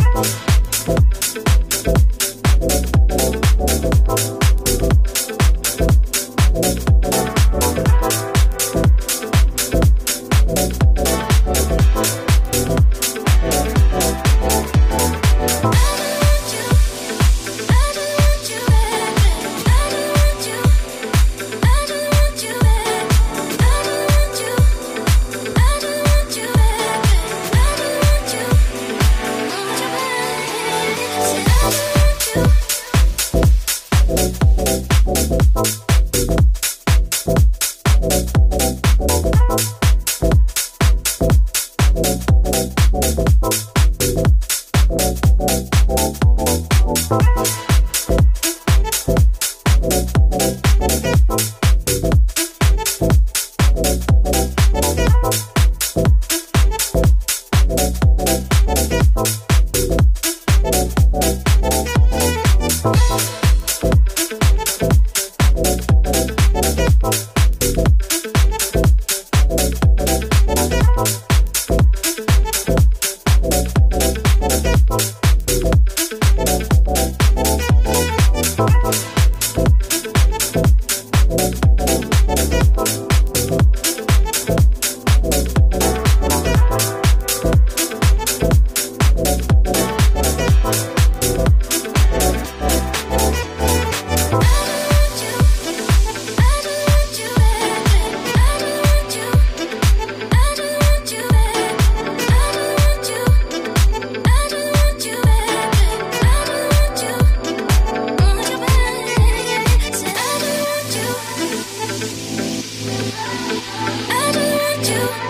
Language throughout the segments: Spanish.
Thank. you.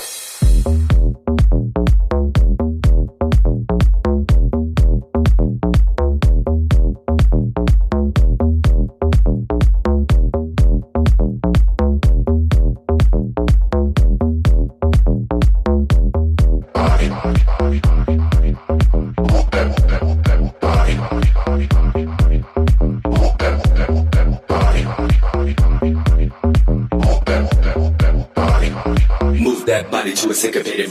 Syncopated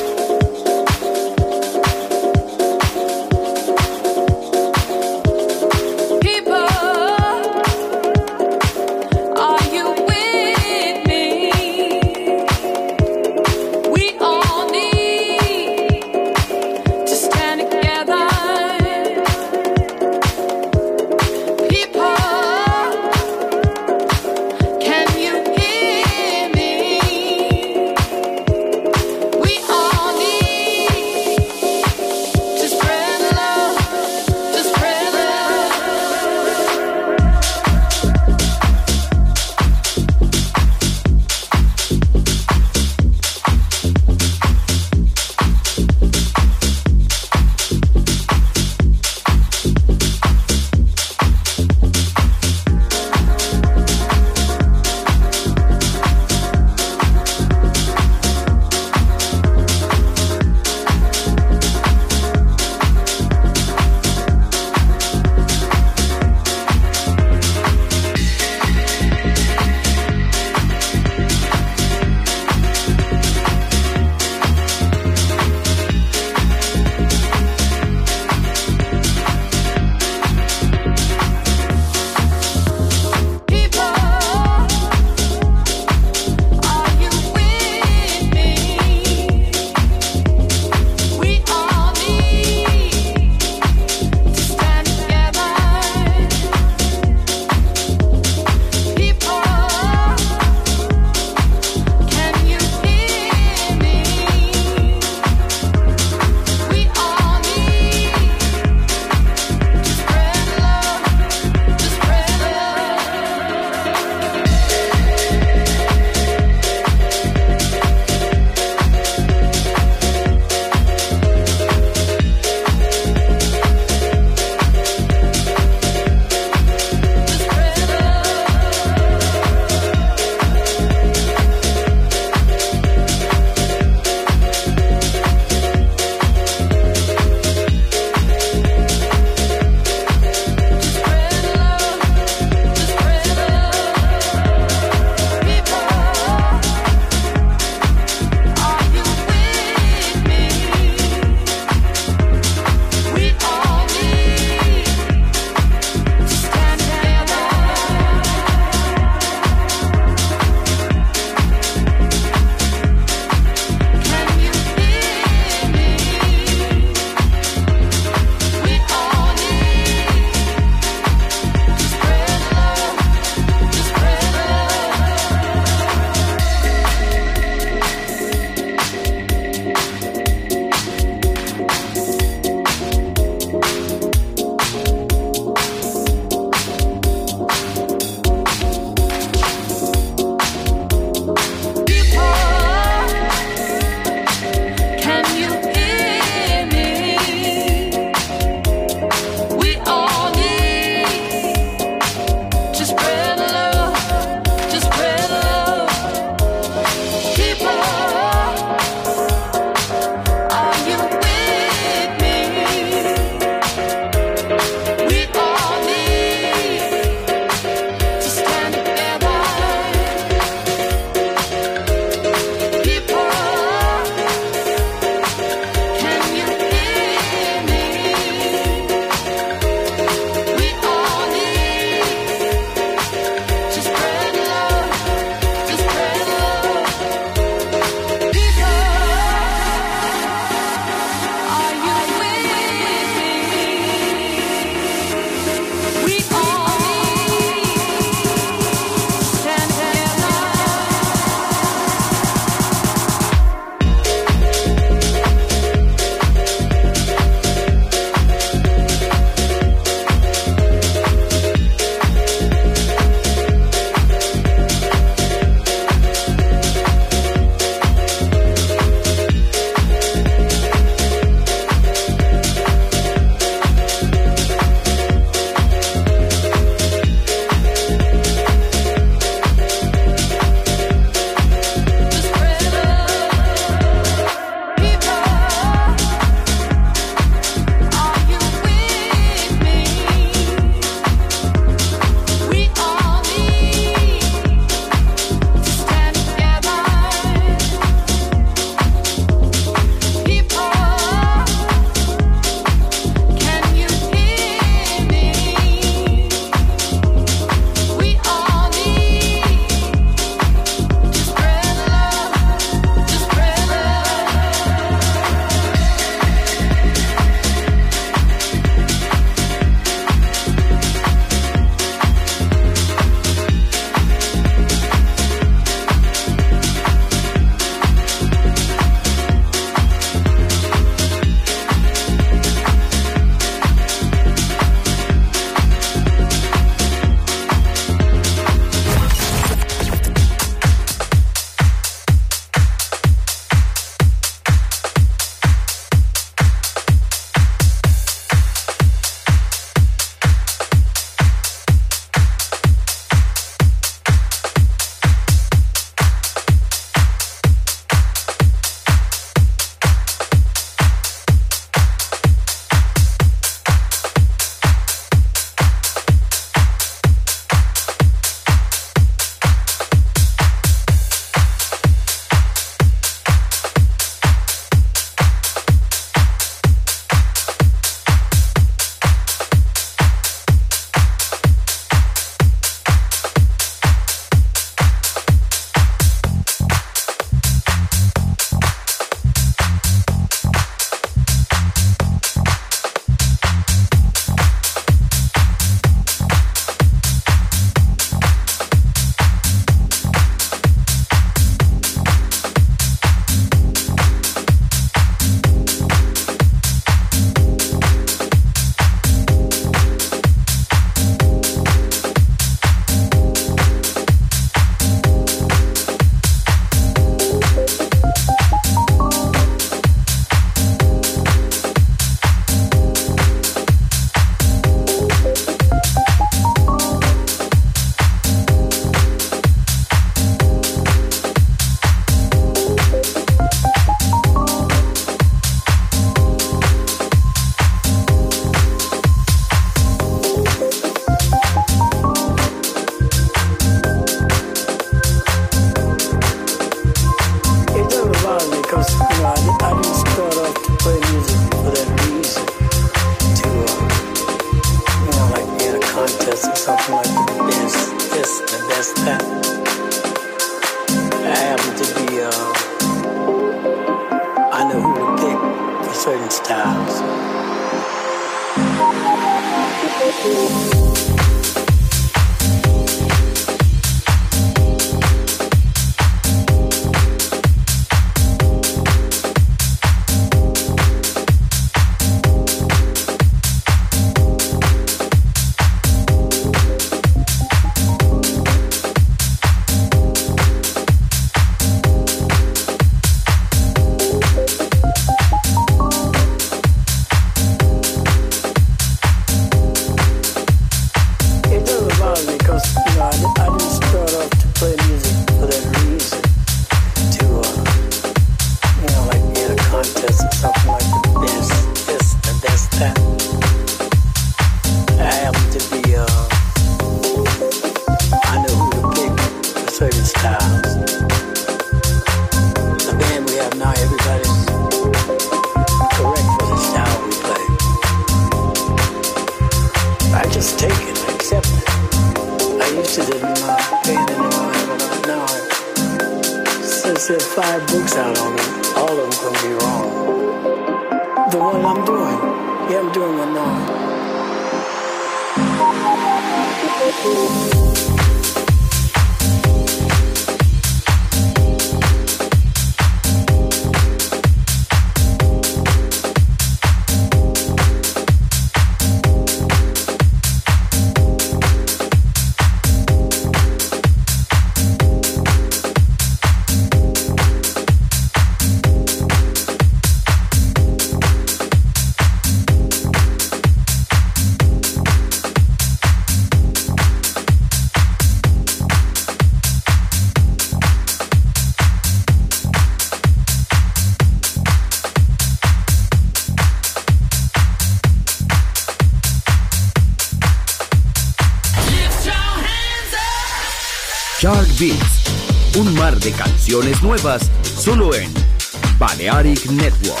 Network.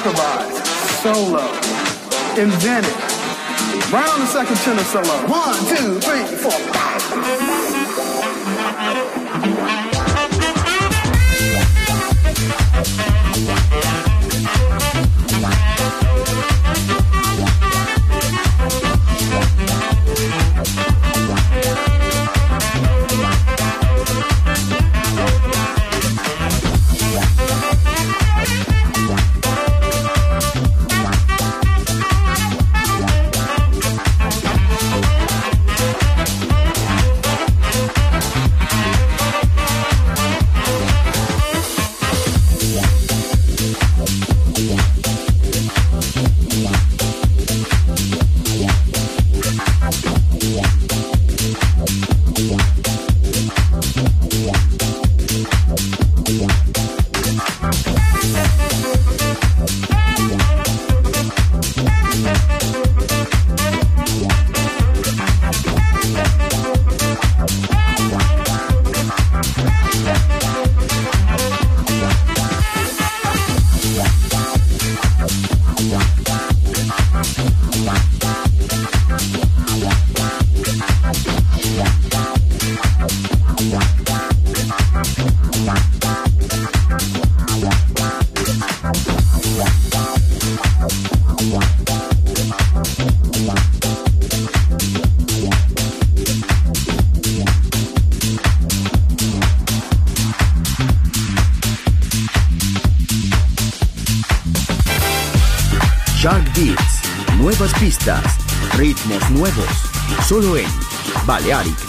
supposed to improvise, solo, invented. Right on the second tenor solo. One, two, three, four, five.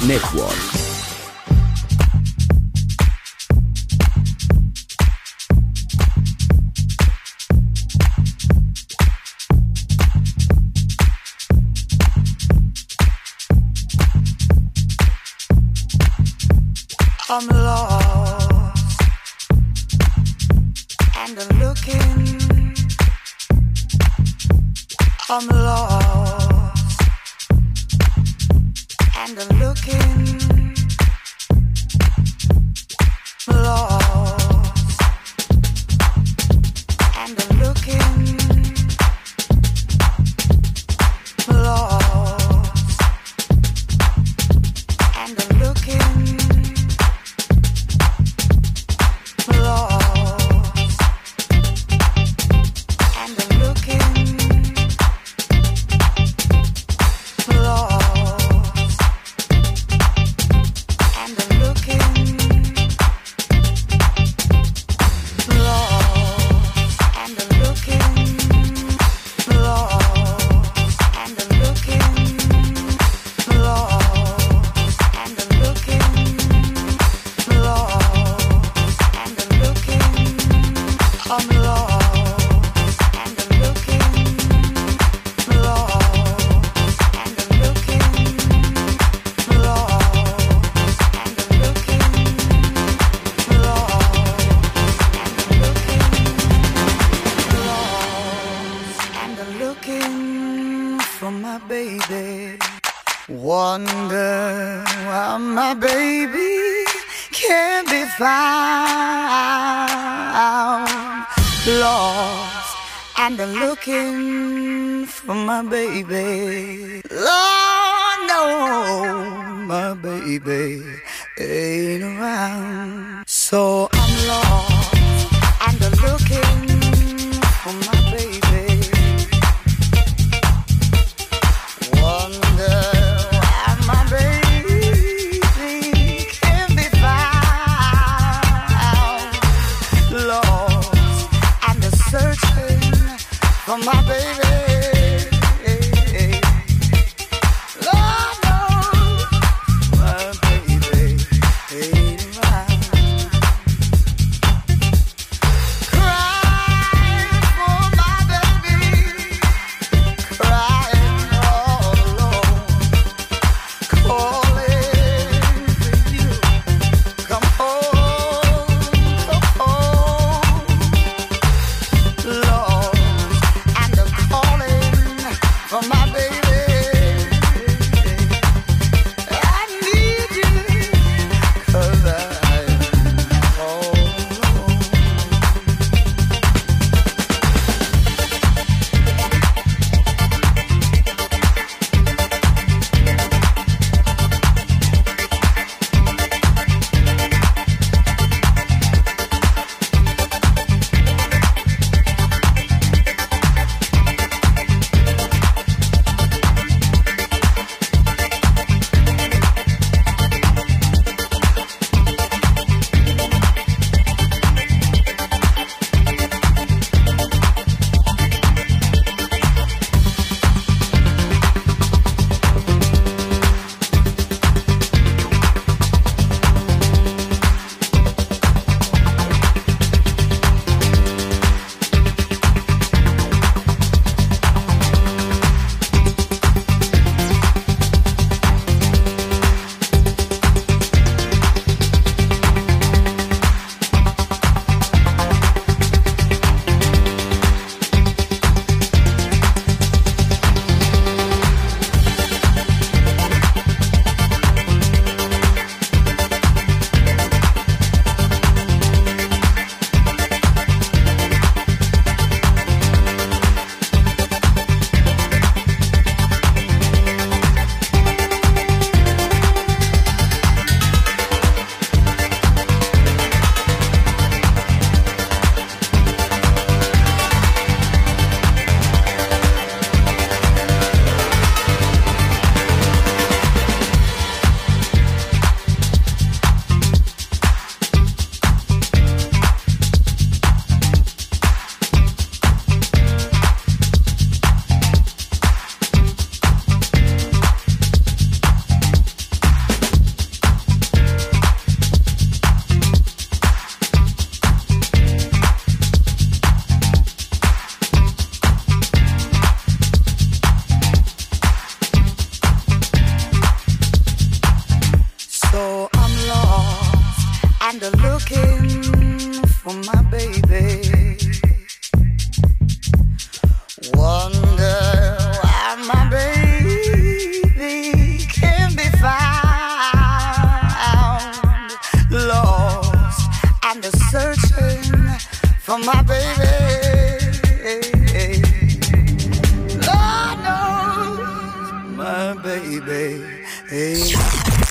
Network. Lord, no, my baby ain't around. So I'm lost and I'm looking for my. baby. Hey.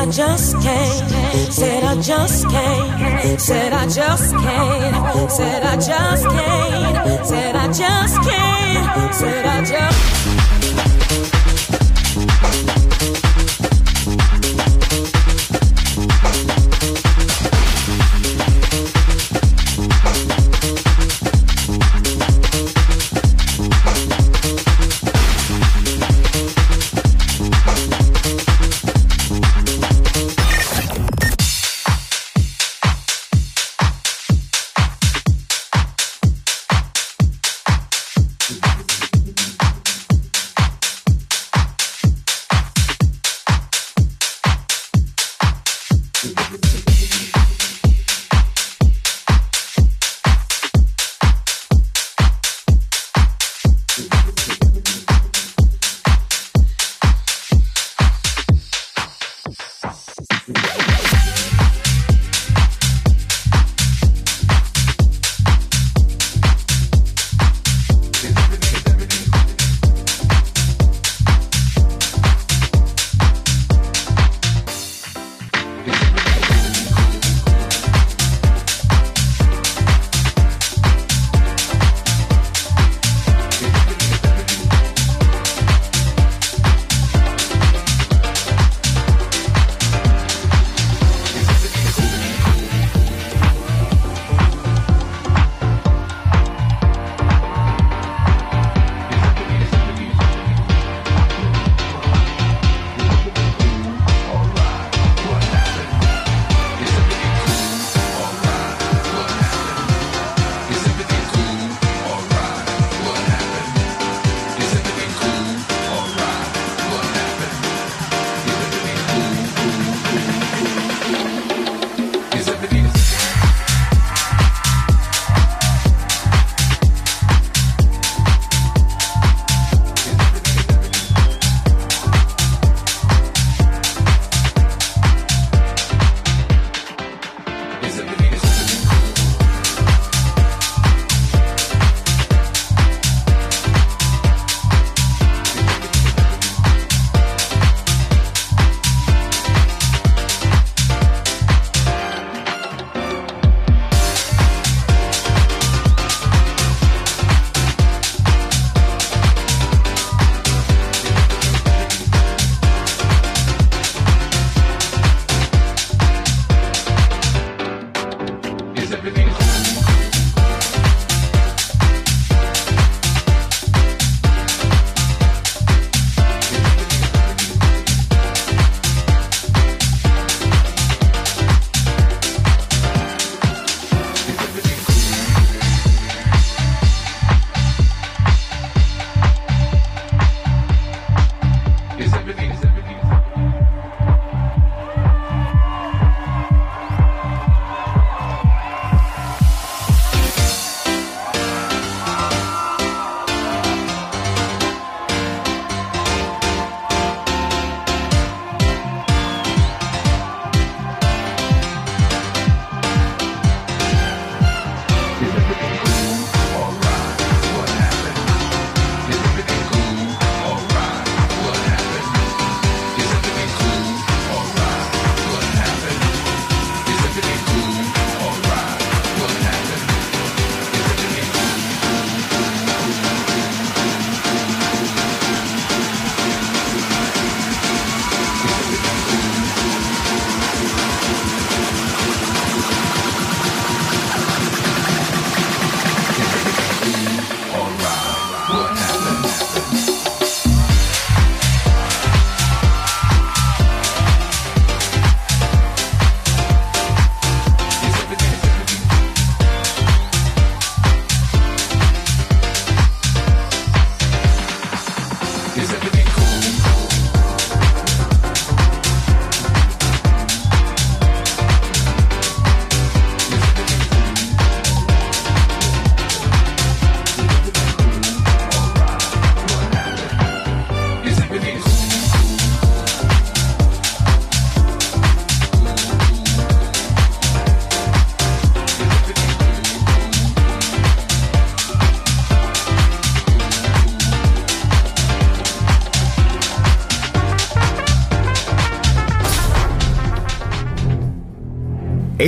I just can't. Said I just can't. Said I just can't. Said I just can't. Said I just can't. Said I just.